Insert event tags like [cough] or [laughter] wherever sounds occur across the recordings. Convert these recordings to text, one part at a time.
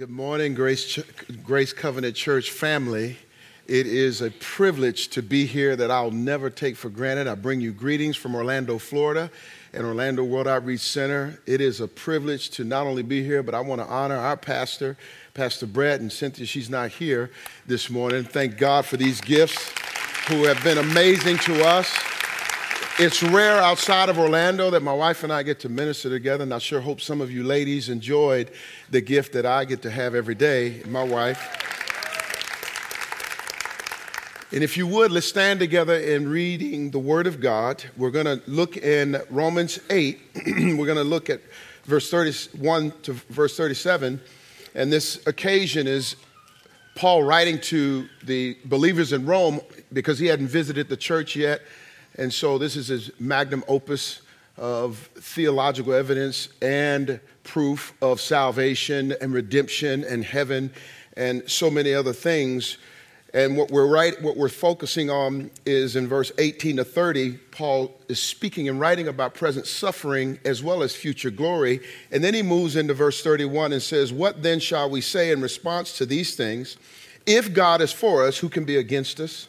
Good morning, Grace, Ch- Grace Covenant Church family. It is a privilege to be here that I'll never take for granted. I bring you greetings from Orlando, Florida, and Orlando World Outreach Center. It is a privilege to not only be here, but I want to honor our pastor, Pastor Brett, and Cynthia. She's not here this morning. Thank God for these gifts who have been amazing to us. It's rare outside of Orlando that my wife and I get to minister together, and I sure hope some of you ladies enjoyed the gift that I get to have every day, my wife. And if you would, let's stand together in reading the Word of God. We're going to look in Romans 8. [clears throat] We're going to look at verse 31 to verse 37. And this occasion is Paul writing to the believers in Rome because he hadn't visited the church yet and so this is his magnum opus of theological evidence and proof of salvation and redemption and heaven and so many other things. And what we're right, what we're focusing on is in verse 18 to 30, Paul is speaking and writing about present suffering as well as future glory. And then he moves into verse 31 and says, What then shall we say in response to these things? If God is for us, who can be against us?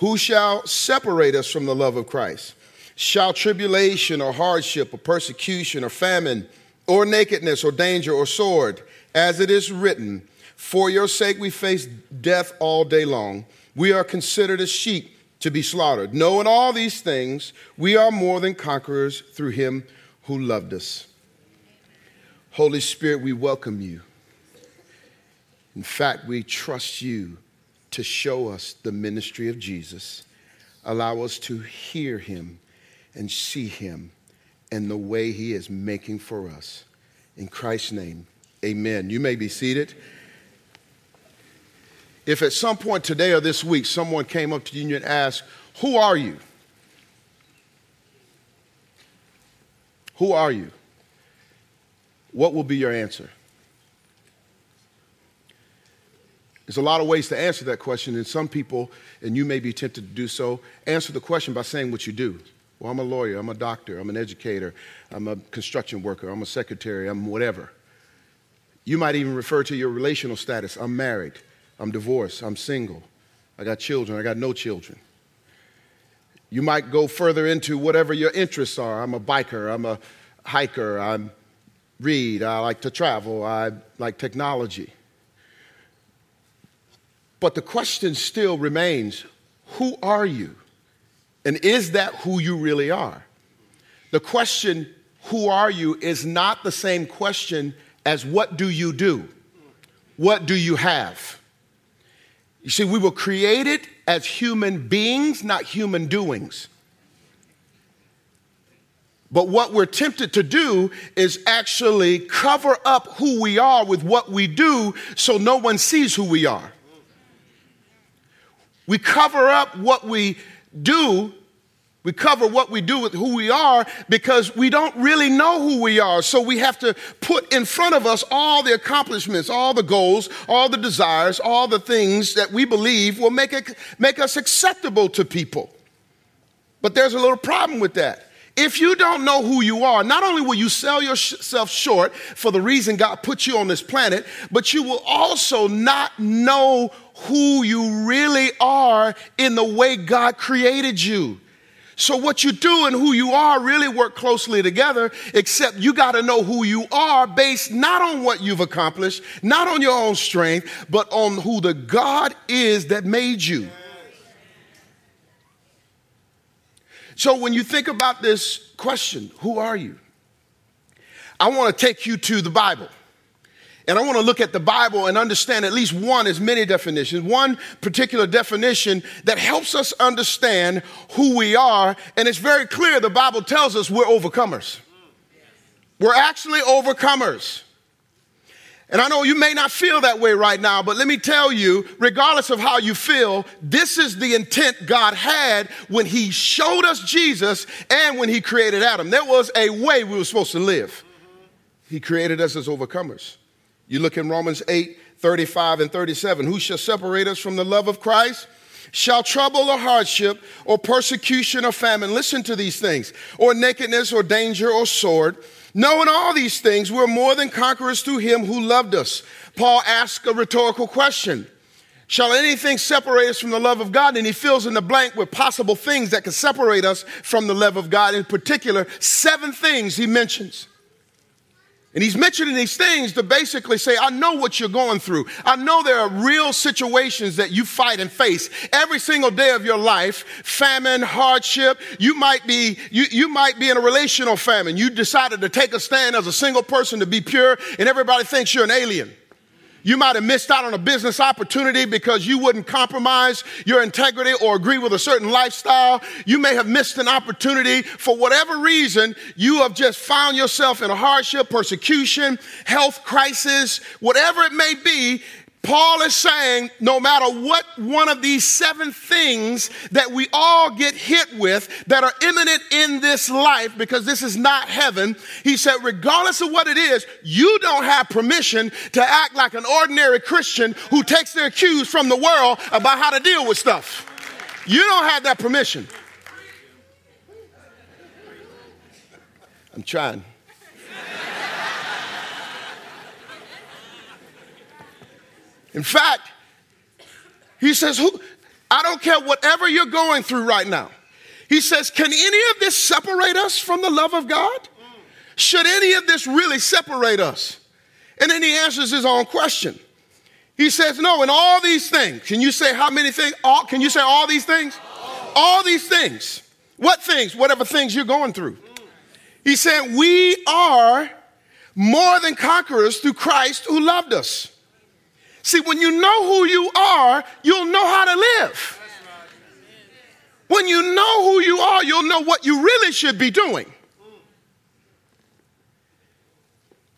Who shall separate us from the love of Christ? Shall tribulation or hardship or persecution or famine or nakedness or danger or sword, as it is written, For your sake we face death all day long. We are considered as sheep to be slaughtered. Knowing all these things, we are more than conquerors through him who loved us. Holy Spirit, we welcome you. In fact, we trust you to show us the ministry of Jesus. Allow us to hear him and see him and the way he is making for us. In Christ's name, amen. You may be seated. If at some point today or this week someone came up to you and asked, Who are you? Who are you? What will be your answer? There's a lot of ways to answer that question, and some people, and you may be tempted to do so, answer the question by saying what you do. Well, I'm a lawyer, I'm a doctor, I'm an educator, I'm a construction worker, I'm a secretary, I'm whatever. You might even refer to your relational status. I'm married, I'm divorced, I'm single, I got children, I got no children. You might go further into whatever your interests are. I'm a biker, I'm a hiker, I read, I like to travel, I like technology. But the question still remains who are you? And is that who you really are? The question, who are you, is not the same question as what do you do? What do you have? You see, we were created as human beings, not human doings. But what we're tempted to do is actually cover up who we are with what we do so no one sees who we are. We cover up what we do. We cover what we do with who we are because we don't really know who we are. So we have to put in front of us all the accomplishments, all the goals, all the desires, all the things that we believe will make, it, make us acceptable to people. But there's a little problem with that. If you don't know who you are, not only will you sell yourself short for the reason God put you on this planet, but you will also not know who you really are in the way God created you. So, what you do and who you are really work closely together, except you got to know who you are based not on what you've accomplished, not on your own strength, but on who the God is that made you. So, when you think about this question, who are you? I want to take you to the Bible. And I want to look at the Bible and understand at least one, as many definitions, one particular definition that helps us understand who we are. And it's very clear the Bible tells us we're overcomers. We're actually overcomers. And I know you may not feel that way right now, but let me tell you, regardless of how you feel, this is the intent God had when He showed us Jesus and when He created Adam. There was a way we were supposed to live. He created us as overcomers. You look in Romans 8 35 and 37. Who shall separate us from the love of Christ? Shall trouble or hardship or persecution or famine, listen to these things, or nakedness or danger or sword. Knowing all these things, we're more than conquerors through him who loved us. Paul asks a rhetorical question Shall anything separate us from the love of God? And he fills in the blank with possible things that can separate us from the love of God. In particular, seven things he mentions. And he's mentioning these things to basically say, I know what you're going through. I know there are real situations that you fight and face every single day of your life. Famine, hardship. You might be, you, you might be in a relational famine. You decided to take a stand as a single person to be pure and everybody thinks you're an alien. You might have missed out on a business opportunity because you wouldn't compromise your integrity or agree with a certain lifestyle. You may have missed an opportunity for whatever reason. You have just found yourself in a hardship, persecution, health crisis, whatever it may be. Paul is saying no matter what one of these seven things that we all get hit with that are imminent in this life, because this is not heaven, he said, regardless of what it is, you don't have permission to act like an ordinary Christian who takes their cues from the world about how to deal with stuff. You don't have that permission. I'm trying. In fact, he says, Who, I don't care whatever you're going through right now. He says, Can any of this separate us from the love of God? Should any of this really separate us? And then he answers his own question. He says, No, in all these things. Can you say how many things? All, can you say all these things? All these things. What things? Whatever things you're going through. He said, We are more than conquerors through Christ who loved us. See, when you know who you are, you'll know how to live. When you know who you are, you'll know what you really should be doing.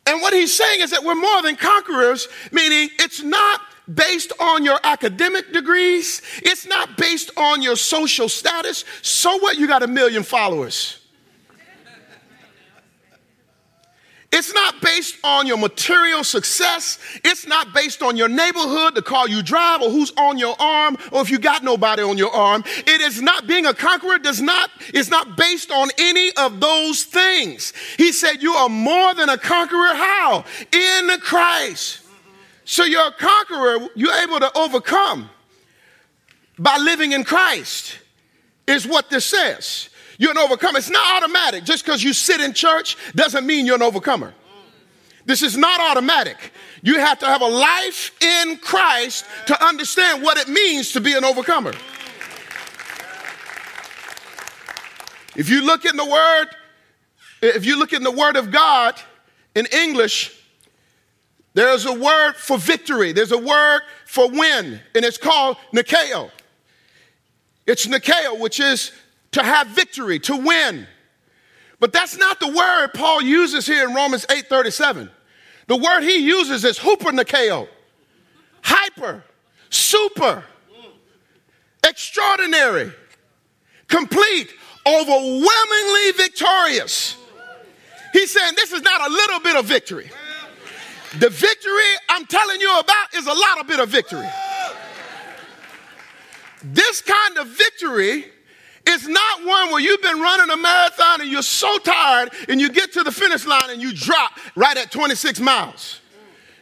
And what he's saying is that we're more than conquerors, meaning it's not based on your academic degrees, it's not based on your social status. So what? You got a million followers. It's not based on your material success. It's not based on your neighborhood, the car you drive, or who's on your arm, or if you got nobody on your arm. It is not being a conqueror does not, is not based on any of those things. He said, You are more than a conqueror. How? In Christ. So you're a conqueror, you're able to overcome by living in Christ, is what this says. You're an overcomer. It's not automatic. Just because you sit in church doesn't mean you're an overcomer. This is not automatic. You have to have a life in Christ to understand what it means to be an overcomer. If you look in the word, if you look in the word of God in English, there's a word for victory. There's a word for win, and it's called Nikeo. It's Nikeo, which is to have victory, to win. But that's not the word Paul uses here in Romans 8:37. The word he uses is hupernikeo, hyper, super, extraordinary, complete, overwhelmingly victorious. He's saying this is not a little bit of victory. The victory I'm telling you about is a lot of bit of victory. This kind of victory it's not one where you've been running a marathon and you're so tired and you get to the finish line and you drop right at 26 miles.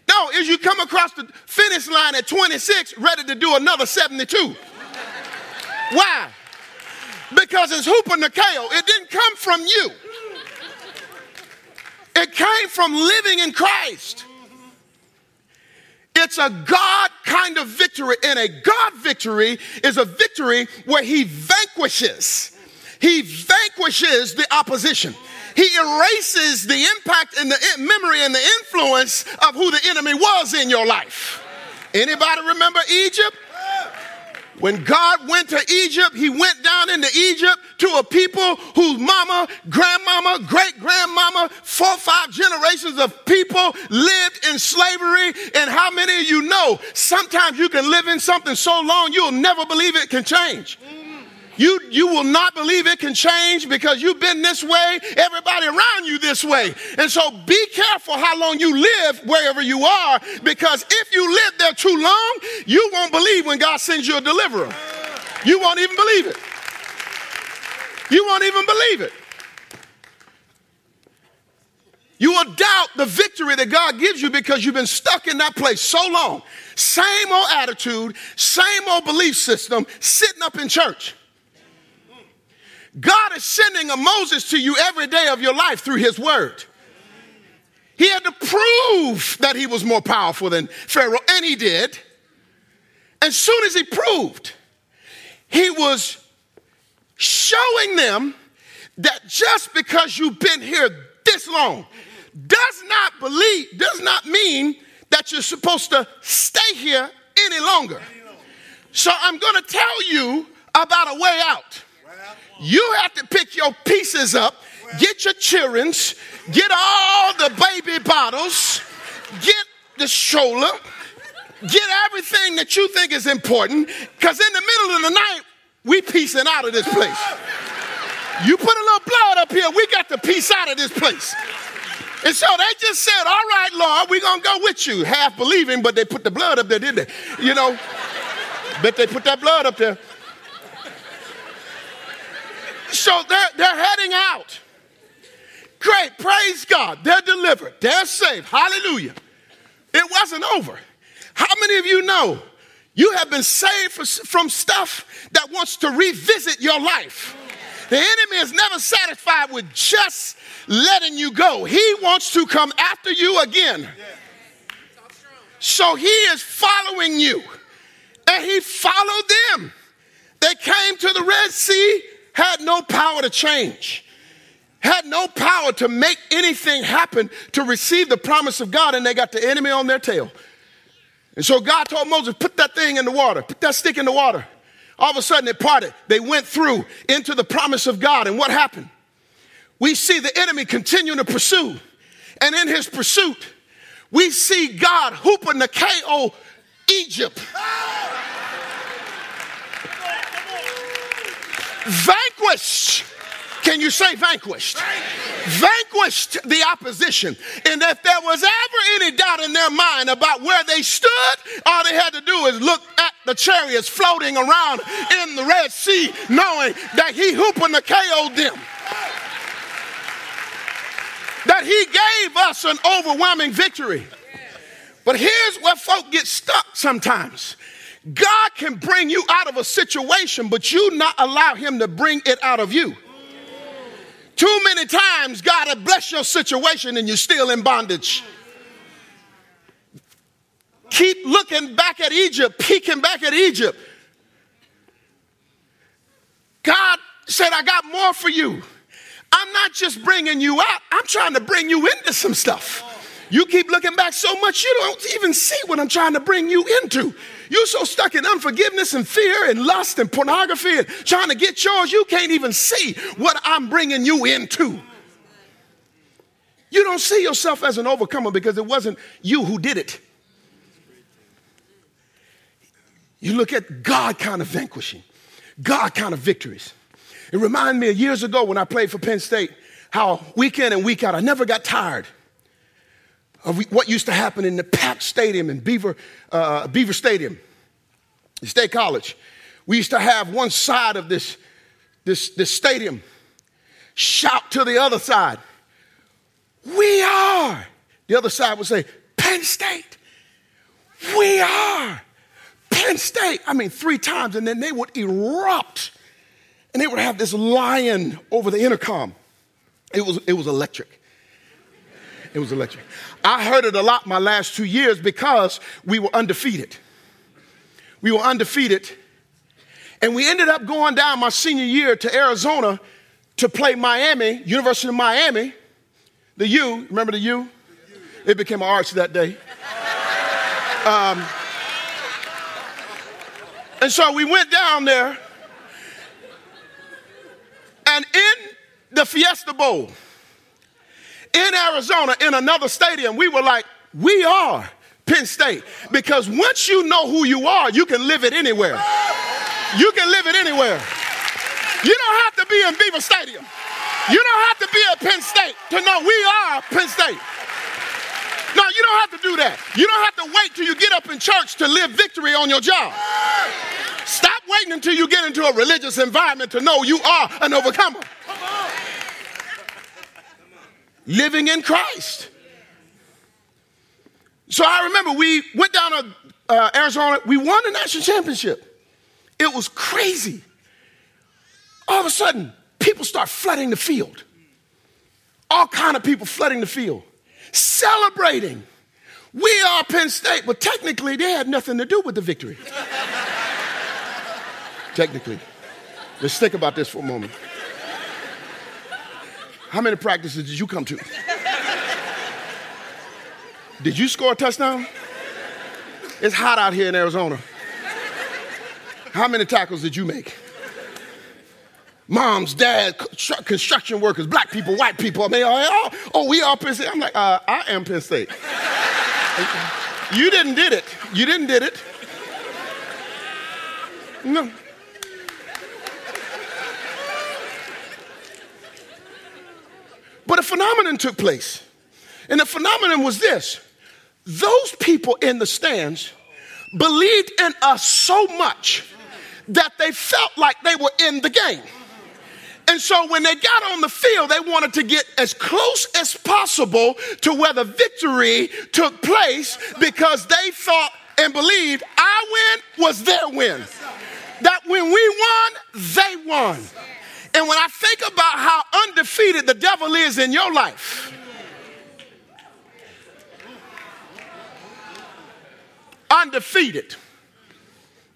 No, is you come across the finish line at 26 ready to do another 72. Why? Because it's hupernikeo. It didn't come from you. It came from living in Christ. It's a God kind of victory, and a God victory is a victory where He vanquishes. He vanquishes the opposition. He erases the impact and the memory and the influence of who the enemy was in your life. Anybody remember Egypt? When God went to Egypt, he went down into Egypt to a people whose mama, grandmama, great grandmama, four, five generations of people lived in slavery. And how many of you know sometimes you can live in something so long you'll never believe it can change? You, you will not believe it can change because you've been this way, everybody around you this way. And so be careful how long you live wherever you are because if you live there too long, you won't believe when God sends you a deliverer. You won't even believe it. You won't even believe it. You will doubt the victory that God gives you because you've been stuck in that place so long. Same old attitude, same old belief system, sitting up in church. God is sending a Moses to you every day of your life through his word. He had to prove that he was more powerful than Pharaoh, and he did. As soon as he proved, he was showing them that just because you've been here this long does not believe, does not mean that you're supposed to stay here any longer. So I'm going to tell you about a way out. You have to pick your pieces up, get your children's, get all the baby bottles, get the stroller, get everything that you think is important, because in the middle of the night, we piecing out of this place. You put a little blood up here, we got to piece out of this place. And so they just said, All right, Lord, we're going to go with you. Half believing, but they put the blood up there, didn't they? You know, but they put that blood up there. So they're, they're heading out. Great, praise God. They're delivered, they're saved. Hallelujah. It wasn't over. How many of you know you have been saved from stuff that wants to revisit your life? The enemy is never satisfied with just letting you go, he wants to come after you again. So he is following you, and he followed them. They came to the Red Sea had no power to change, had no power to make anything happen to receive the promise of God, and they got the enemy on their tail. And so God told Moses, put that thing in the water, put that stick in the water. All of a sudden it parted. They went through into the promise of God. And what happened? We see the enemy continuing to pursue. And in his pursuit, we see God hupernikeo Egypt. Vanquished. Can you say vanquished? Vanquished the opposition. And if there was ever any doubt in their mind about where they stood, all they had to do is look at the chariots floating around in the Red Sea, knowing that he hupernikeo them. That he gave us an overwhelming victory. But here's where folk get stuck sometimes. God can bring you out of a situation, but you not allow him to bring it out of you. Too many times God has blessed your situation and you're still in bondage. Keep looking back at Egypt, peeking back at Egypt. God said, I got more for you. I'm not just bringing you out, I'm trying to bring you into some stuff. You keep looking back so much, you don't even see what I'm trying to bring you into. You're so stuck in unforgiveness and fear and lust and pornography and trying to get yours, you can't even see what I'm bringing you into. You don't see yourself as an overcomer because it wasn't you who did it. You look at God kind of vanquishing, God kind of victories. It reminded me of years ago when I played for Penn State, how week in and week out, I never got tired of what used to happen in the packed stadium in Beaver, uh, Beaver Stadium, State College. We used to have one side of this, this, this stadium shout to the other side, We are. The other side would say, Penn State. We are. Penn State. I mean, three times, and then they would erupt. And they would have this lion over the intercom. It was, it was electric. It was electric. I heard it a lot my last two years because we were undefeated. We were undefeated. And we ended up going down my senior year to Arizona to play Miami, University of Miami. The U, remember the U? It became an arch that day. Um, And so we went down there, and in the Fiesta Bowl in Arizona, in another stadium, we were like, we are Penn State. Because once you know who you are, you can live it anywhere. You can live it anywhere. You don't have to be in Beaver Stadium. You don't have to be at Penn State to know we are Penn State. No, you don't have to do that. You don't have to wait till you get up in church to live victory on your job. Stop waiting until you get into a religious environment to know you are an overcomer. Living in Christ. So I remember we went down to uh, Arizona. We won the national championship. It was crazy. All of a sudden, people start flooding the field. All kind of people flooding the field, celebrating. We are Penn State, but technically they had nothing to do with the victory. [laughs] technically. Let's think about this for a moment. How many practices did you come to? Did you score a touchdown? It's hot out here in Arizona. How many tackles did you make? Moms, dads, construction workers, black people, white people. I mean, oh, oh we are Penn State. I'm like, uh, I am Penn State. you didn't did it. You didn't did it. No. But a phenomenon took place. And the phenomenon was this those people in the stands believed in us so much that they felt like they were in the game. And so when they got on the field, they wanted to get as close as possible to where the victory took place because they thought and believed our win was their win. That when we won, they won. And when I think about how undefeated the devil is in your life, undefeated.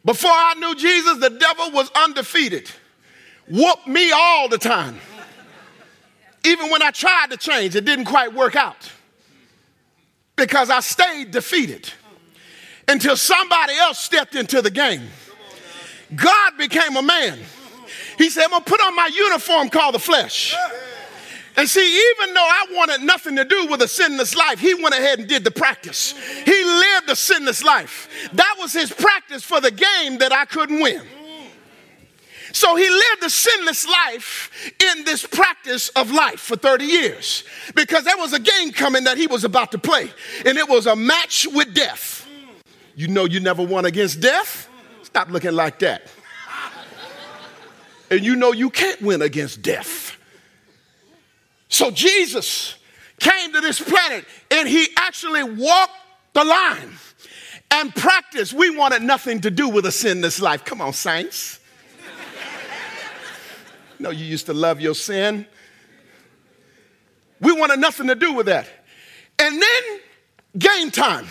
Before I knew Jesus, the devil was undefeated. Whooped me all the time. Even when I tried to change, it didn't quite work out because I stayed defeated until somebody else stepped into the game. God became a man. He said, I'm gonna put on my uniform called the flesh. And see, even though I wanted nothing to do with a sinless life, he went ahead and did the practice. He lived a sinless life. That was his practice for the game that I couldn't win. So he lived a sinless life in this practice of life for 30 years because there was a game coming that he was about to play, and it was a match with death. You know, you never won against death? Stop looking like that. And you know, you can't win against death. So Jesus came to this planet and he actually walked the line and practiced. We wanted nothing to do with a sinless life. Come on, saints. [laughs] no, you used to love your sin. We wanted nothing to do with that. And then game time.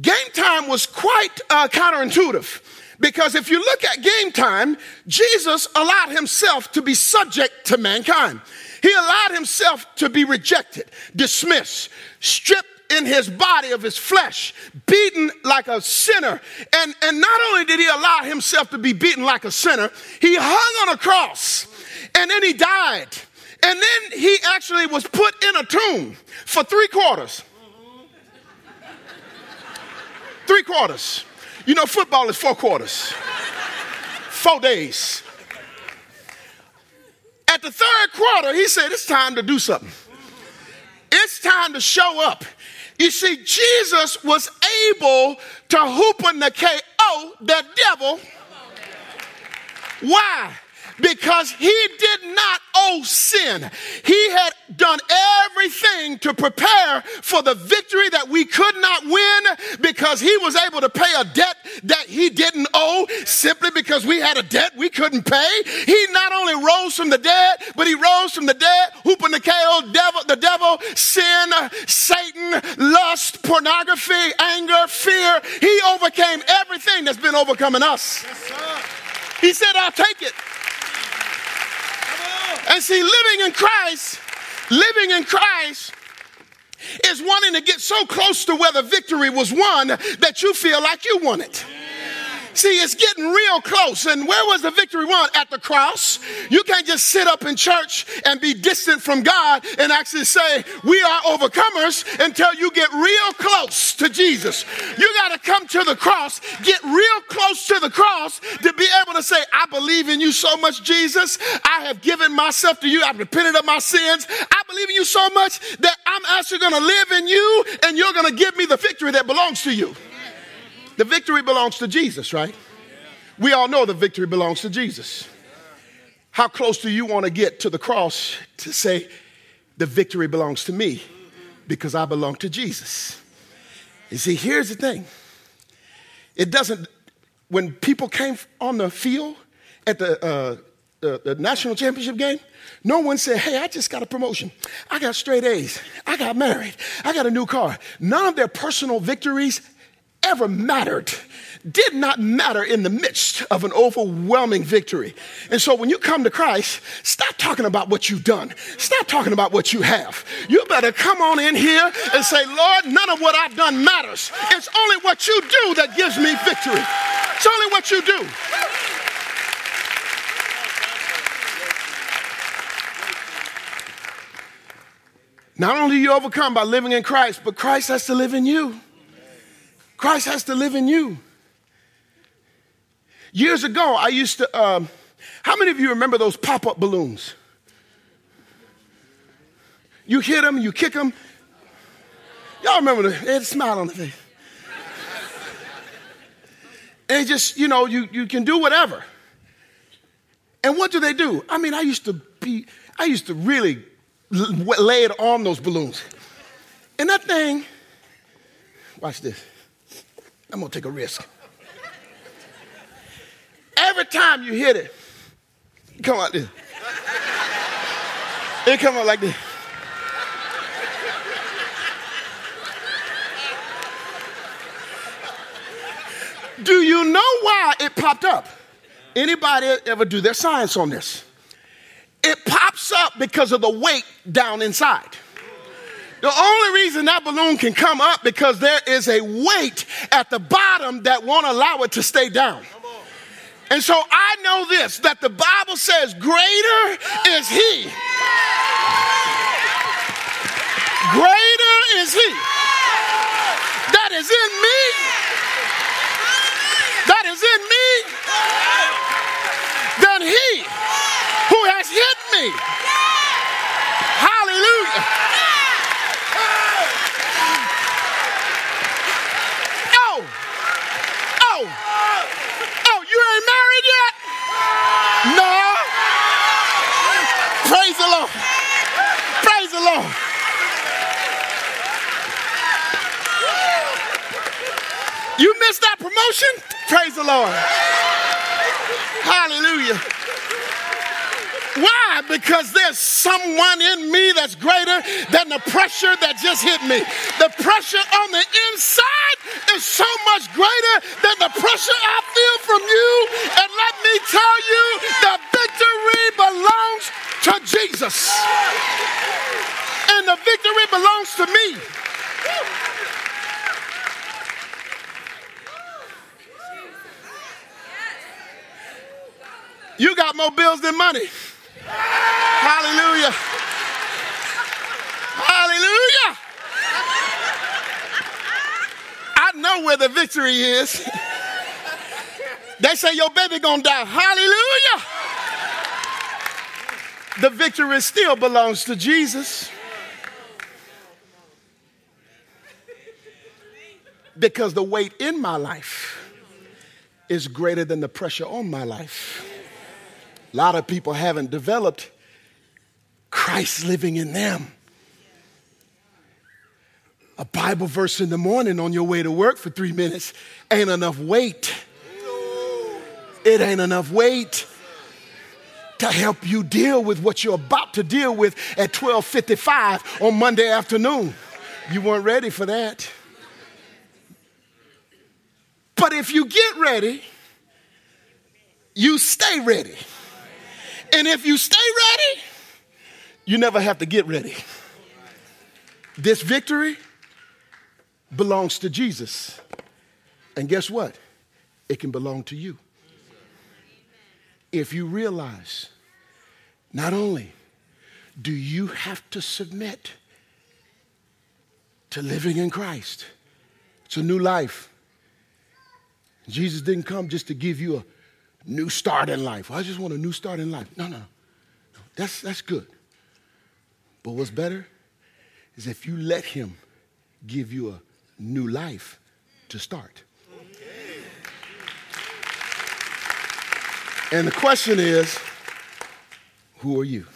Game time was quite uh, counterintuitive because if you look at game time, Jesus allowed himself to be subject to mankind. He allowed himself to be rejected, dismissed, stripped in his body of his flesh, beaten like a sinner. And, and not only did he allow himself to be beaten like a sinner, he hung on a cross and then he died. And then he actually was put in a tomb for three quarters. Three quarters. You know, football is four quarters, four days. At the third quarter, he said, It's time to do something. It's time to show up. You see, Jesus was able to hupernikeo the devil. Why? Because he did not owe sin. He had done everything to prepare for the victory that we could not win because he was able to pay a debt that he didn't owe simply because we had a debt we couldn't pay. He not only rose from the dead, but he rose from the dead, hupernikeo devil, the devil, sin, Satan, lust, pornography, anger, fear. He overcame everything that's been overcoming us. Yes, he said, I'll take it. And see, living in Christ, living in Christ is wanting to get so close to where the victory was won that you feel like you won it. See, it's getting real close. And where was the victory won? At the cross. You can't just sit up in church and be distant from God and actually say, We are overcomers until you get real close to Jesus. You got to come to the cross, get real close to the cross to be able to say, I believe in you so much, Jesus. I have given myself to you. I've repented of my sins. I believe in you so much that I'm actually going to live in you and you're going to give me the victory that belongs to you. The victory belongs to Jesus, right? We all know the victory belongs to Jesus. How close do you want to get to the cross to say, the victory belongs to me because I belong to Jesus? You see, here's the thing it doesn't, when people came on the field at the, uh, the, the, national championship game, no one said, Hey, I just got a promotion. I got straight A's. I got married. I got a new car. None of their personal victories ever mattered did not matter in the midst of an overwhelming victory. And so when you come to Christ, stop talking about what you've done. Stop talking about what you have. You better come on in here and say, Lord, none of what I've done matters. It's only what you do that gives me victory. It's only what you do. Not only do you overcome by living in Christ, but Christ has to live in you. Christ has to live in you. Years ago, I used to, um, how many of you remember those pop up balloons? You hit them, you kick them. Y'all remember the, they had a smile on the face. And just, you know, you, you can do whatever. And what do they do? I mean, I used to be, I used to really lay it on those balloons. And that thing, watch this. I'm gonna take a risk. Every time you hit it, come out this. It come out like this. Do you know why it popped up? Anybody ever do their science on this? It pops up because of the weight down inside. The only reason that balloon can come up because there is a weight at the bottom that won't allow it to stay down. And so I know this that the Bible says, Greater is He. Greater is He that is in me, that is in me, than He who has hit me. Lord. Praise the Lord. You missed that promotion? Praise the Lord. Hallelujah. Why? Because there's someone in me that's greater than the pressure that just hit me. The pressure on the inside is so much greater than the pressure I feel from you. And let me tell you, the victory belongs to Jesus and the victory belongs to me. You got more bills than money. Hallelujah. Hallelujah. I know where the victory is. They say your baby gonna die. Hallelujah. The victory still belongs to Jesus. because the weight in my life is greater than the pressure on my life. A lot of people haven't developed Christ living in them. A Bible verse in the morning on your way to work for three minutes ain't enough weight. It ain't enough weight to help you deal with what you're about to deal with at 12:55 on Monday afternoon. You weren't ready for that. But if you get ready, you stay ready. And if you stay ready, you never have to get ready. This victory belongs to Jesus. And guess what? it can belong to you. If you realize not only do you have to submit to living in Christ, it's a new life. Jesus didn't come just to give you a new start in life. I just want a new start in life. No, no, no. That's, that's good. But what's better is if you let Him give you a new life to start. And the question is who are you?